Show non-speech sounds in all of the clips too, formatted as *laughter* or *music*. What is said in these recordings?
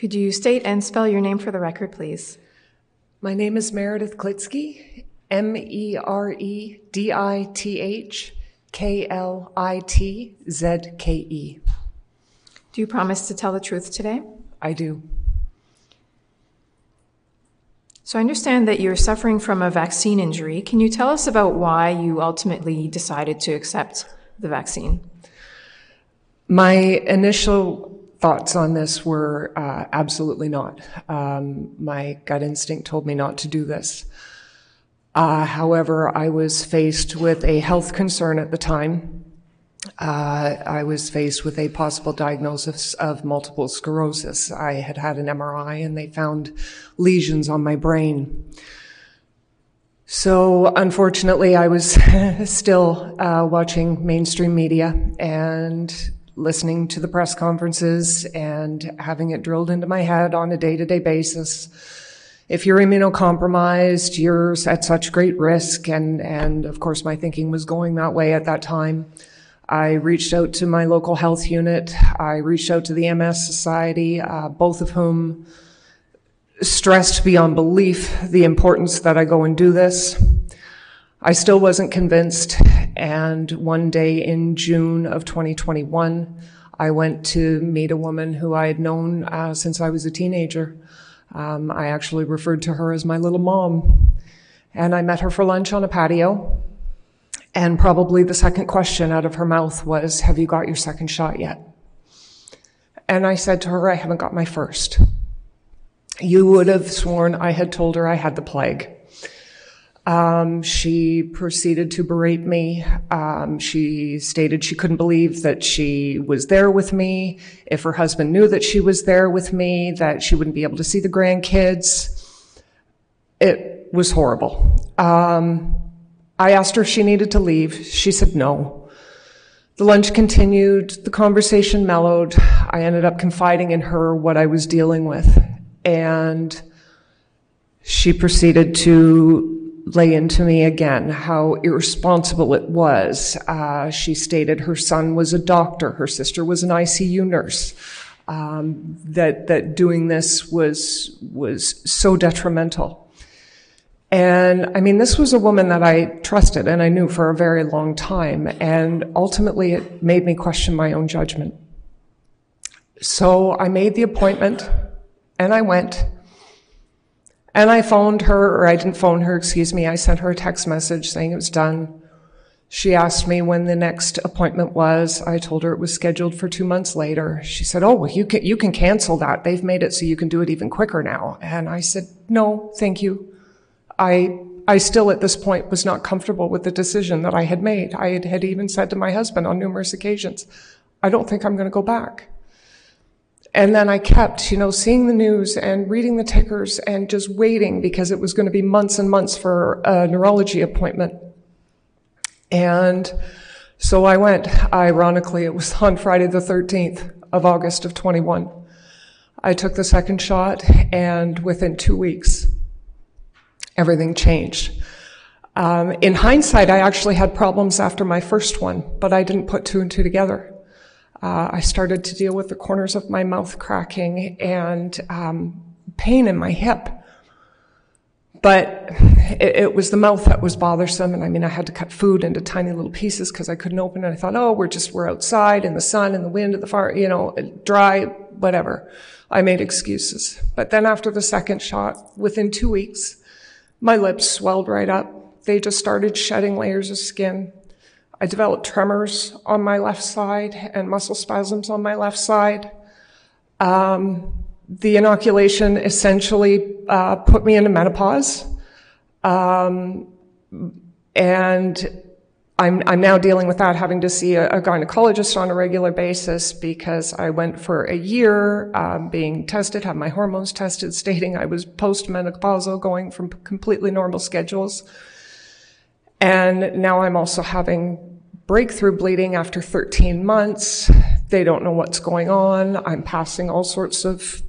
Could you state and spell your name for the record, please? My name is Meredith Klitzke, M E R E D I T H K L I T Z K E. Do you promise to tell the truth today? I do. So I understand that you're suffering from a vaccine injury. Can you tell us about why you ultimately decided to accept the vaccine? My initial thoughts on this were uh, absolutely not. Um, my gut instinct told me not to do this. Uh, however, I was faced with a health concern at the time. Uh, I was faced with a possible diagnosis of multiple sclerosis. I had had an MRI and they found lesions on my brain. So, unfortunately, I was *laughs* still uh, watching mainstream media and listening to the press conferences and having it drilled into my head on a day to day basis. If you're immunocompromised, you're at such great risk. And, and of course, my thinking was going that way at that time. I reached out to my local health unit. I reached out to the MS Society, uh, both of whom stressed beyond belief the importance that I go and do this. I still wasn't convinced. And one day in June of 2021, I went to meet a woman who I had known uh, since I was a teenager. Um, I actually referred to her as my little mom. And I met her for lunch on a patio. And probably the second question out of her mouth was, Have you got your second shot yet? And I said to her, I haven't got my first. You would have sworn I had told her I had the plague. Um, she proceeded to berate me. Um, she stated she couldn't believe that she was there with me. If her husband knew that she was there with me, that she wouldn't be able to see the grandkids. It was horrible. Um, I asked her if she needed to leave. She said no. The lunch continued. The conversation mellowed. I ended up confiding in her what I was dealing with. And she proceeded to lay into me again how irresponsible it was. Uh, she stated her son was a doctor, her sister was an ICU nurse. Um, that that doing this was was so detrimental. And I mean, this was a woman that I trusted and I knew for a very long time. And ultimately, it made me question my own judgment. So I made the appointment and I went. And I phoned her, or I didn't phone her, excuse me. I sent her a text message saying it was done. She asked me when the next appointment was. I told her it was scheduled for two months later. She said, Oh, well, you can, you can cancel that. They've made it so you can do it even quicker now. And I said, No, thank you. I, I still at this point was not comfortable with the decision that I had made. I had, had even said to my husband on numerous occasions, I don't think I'm going to go back. And then I kept, you know, seeing the news and reading the tickers and just waiting because it was going to be months and months for a neurology appointment. And so I went. Ironically, it was on Friday the 13th of August of 21. I took the second shot and within two weeks, everything changed. Um, in hindsight, I actually had problems after my first one, but I didn't put two and two together. Uh, I started to deal with the corners of my mouth cracking and um, pain in my hip. But it, it, was the mouth that was bothersome, and I mean, I had to cut food into tiny little pieces because I couldn't open it. I thought, oh, we're just we're outside in the sun and the wind and the fire, you know, dry, whatever. I made excuses. But then after the second shot, within two weeks, my lips swelled right up. They just started shedding layers of skin. I developed tremors on my left side and muscle spasms on my left side. Um, the inoculation essentially uh, put me into menopause. Um, and I'm, I'm now dealing with that, having to see a, a, gynecologist on a regular basis because I went for a year um, being tested, had my hormones tested, *laughs* stating I was postmenopausal, going from completely normal schedules. And now I'm also having breakthrough bleeding after 13 months. They don't know what's going on. I'm passing all sorts of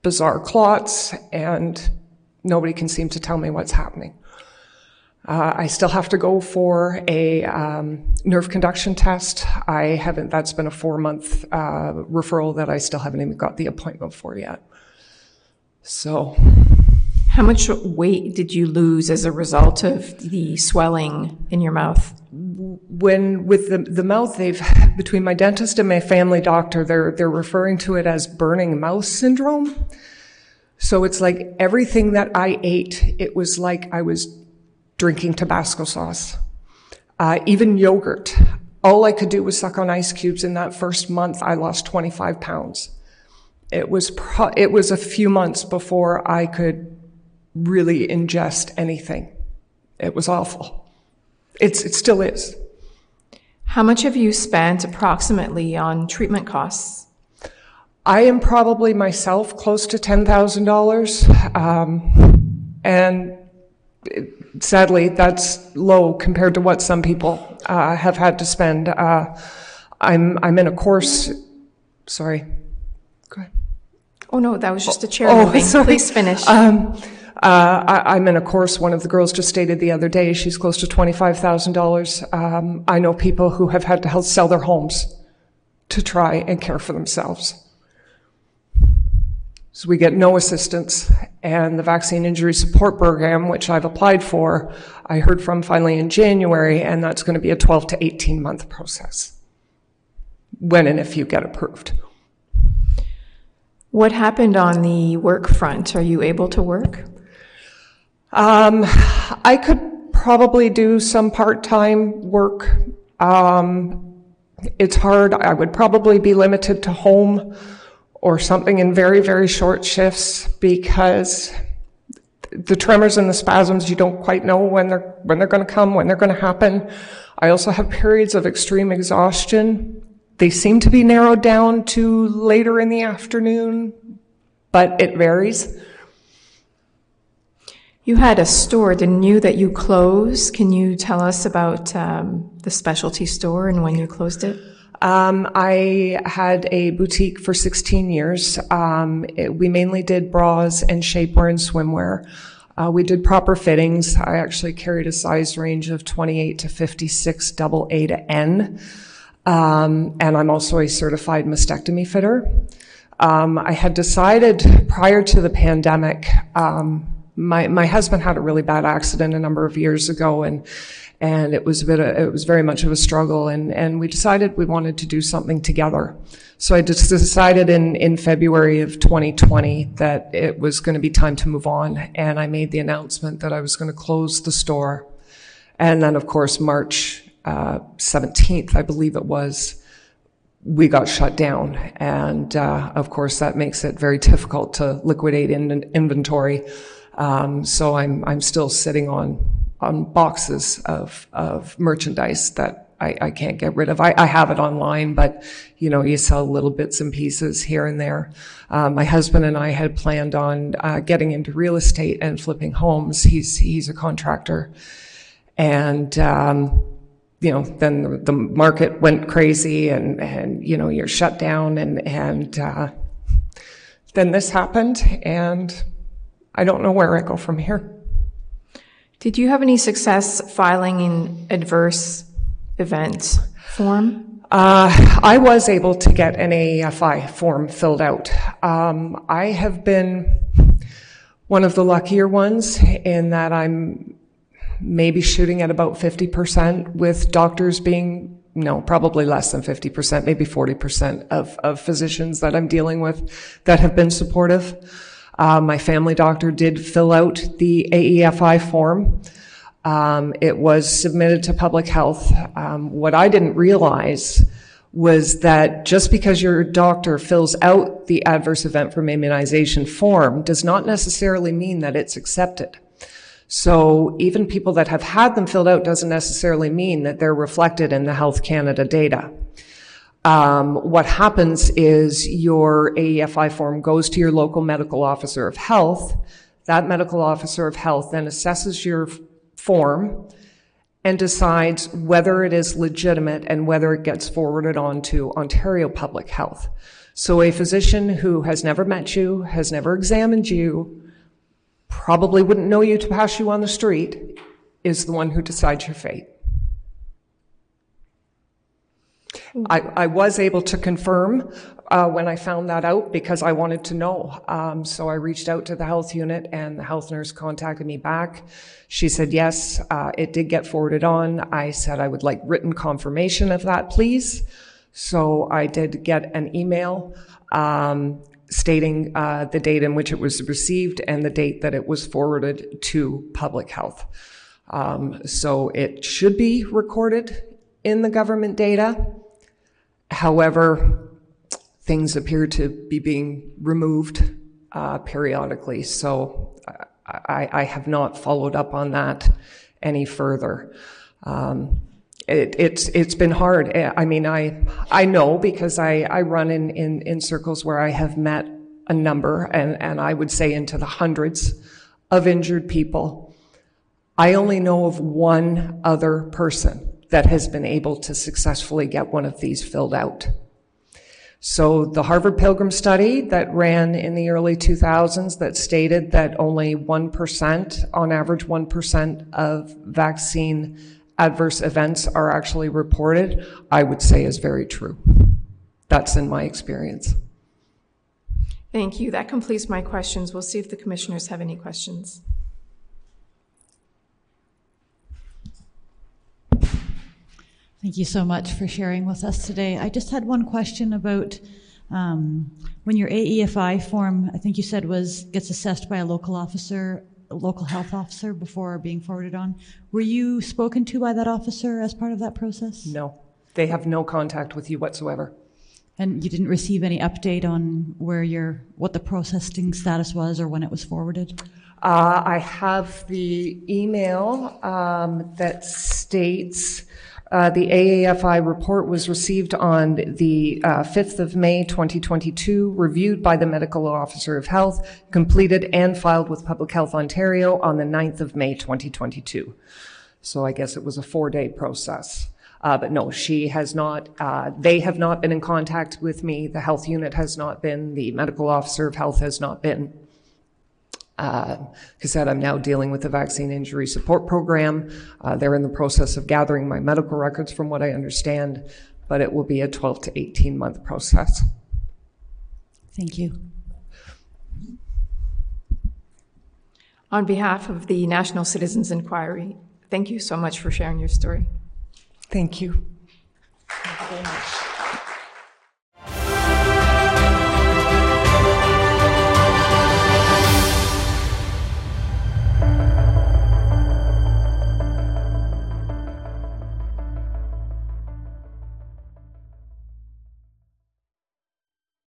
bizarre clots, and nobody can seem to tell me what's happening. Uh, I still have to go for a um, nerve conduction test. I haven't. That's been a four month uh, referral that I still haven't even got the appointment for yet. So, How much weight did you lose as a result of the swelling in your mouth? when with the, the mouth, they've between my dentist and my family doctor, they're they're referring to it as burning mouth syndrome. So it's like everything that I ate, it was like I was drinking Tabasco sauce. Uh, even yogurt. All I could do was suck on ice cubes. In that first month, I lost 25 pounds. It was pro- it was a few months before I could really ingest anything. It was awful. It's it still is. How much have you spent approximately on treatment costs? I am probably myself close to ten thousand dollars, um, and it- sadly, that's low compared to what some people uh, have had to spend. Uh, I'm I'm in a course. Sorry. Go ahead. Oh, no, that was just a chair Oh, moving. *laughs* sorry. Please finish. Um, uh, I, I'm in a course. One of the girls just stated the other day she's close to twenty-five thousand dollars. Um, I know people who have had to help sell their homes to try and care for themselves. So we get no assistance, and the vaccine injury support program, which I've applied for, I heard from finally in January, and that's going to be a twelve to eighteen month process. When and if you get approved. What happened on the work front? Are you able to work? Um, I could probably do some part-time work. Um, it's hard. I would probably be limited to home or something in very, very short shifts because the tremors and the spasms, you don't quite know when they're, when they're going to come, when they're going to happen. I also have periods of extreme exhaustion. They seem to be narrowed down to later in the afternoon, but it varies. You had a store, didn't you, that you closed? Can you tell us about um, the specialty store and when you closed it? Um, I had a boutique for 16 years. Um, it- we mainly did bras and shapewear and swimwear. Uh, we did proper fittings. I actually carried a size range of 28 to 56, double A to N. Um, and I'm also a certified mastectomy fitter. Um, I had decided prior to the pandemic, um, my, my husband had a really bad accident a number of years ago and, and it was a bit, of, it was very much of a struggle and, and we decided we wanted to do something together. So I just decided in, in February of 2020 that it was going to be time to move on and I made the announcement that I was going to close the store. And then, of course, March uh, 17th, I believe it was, we got shut down. And uh, of course, that makes it very difficult to liquidate in inventory. Um, so I'm, I'm still sitting on, on boxes of, of merchandise that I, I can't get rid of. I, I have it online, but you know, you sell little bits and pieces here and there. Uh, my husband and I had planned on uh, getting into real estate and flipping homes. He's, he's a contractor. And, um, you know, then the- the market went crazy and, and, you know, you're shut down and, and, uh, then this happened and I don't know where I go from here. Did you have any success filing in adverse event form? Uh, I was able to get an AEFI form filled out. Um, I have been one of the luckier ones in that I'm maybe shooting at about 50% with doctors being, no, probably less than 50%, maybe 40% of, of physicians that I'm dealing with that have been supportive. Uh, my family doctor did fill out the AEFI form. Um, it was submitted to public health. Um, what I didn't realize was that just because your doctor fills out the adverse event from immunization form does not necessarily mean that it's accepted. So even people that have had them filled out doesn't necessarily mean that they're reflected in the Health Canada data. Um, what happens is your AEFI form goes to your local medical officer of health. That medical officer of health then assesses your form and decides whether it is legitimate and whether it gets forwarded on to Ontario Public Health. So a physician who has never met you, has never examined you, probably wouldn't know you to pass you on the street, is the one who decides your fate. I, I was able to confirm uh, when I found that out because I wanted to know. Um, so I reached out to the health unit and the health nurse contacted me back. She said, yes, uh, it did get forwarded on. I said I would like written confirmation of that, please. So I did get an email um, stating uh, the date in which it was received and the date that it was forwarded to public health. Um, so it should be recorded in the government data. However, things appear to be being removed uh, periodically. So I, I, have not followed up on that any further. Um, it, it's it's been hard. I mean, I I know because I, I run in, in, in circles where I have met a number, and, and I would say into the hundreds of injured people. I only know of one other person that has been able to successfully get one of these filled out. So the Harvard Pilgrim study that ran in the early 2000s that stated that only 1%, on average 1% of vaccine adverse events are actually reported, I would say is very true. That's in my experience. Thank you. That completes my questions. We'll see if the commissioners have any questions. Thank you so much for sharing with us today. I just had one question about um, when your AEFI form, I think you said was gets assessed by a local officer, a local health officer before being forwarded on. Were you spoken to by that officer as part of that process? No, they have no contact with you whatsoever. And you didn't receive any update on where your what the processing status was or when it was forwarded? Uh, I have the email um, that states uh, the AEFI report was received on the uh, 5th of May 2022, reviewed by the Medical Officer of Health, completed and filed with Public Health Ontario on the 9th of May 2022. So I guess it was a four day process. Uh, but no, she has not, uh, they have not been in contact with me. The health unit has not been, the medical officer of health has not been. Uh, I said, I'm now dealing with the vaccine injury support program. Uh, they're in the process of gathering my medical records from what I understand, but it will be a 12 to 18 month process. Thank you. On behalf of the National Citizens Inquiry, thank you so much for sharing your story. Thank you. Thank you very much.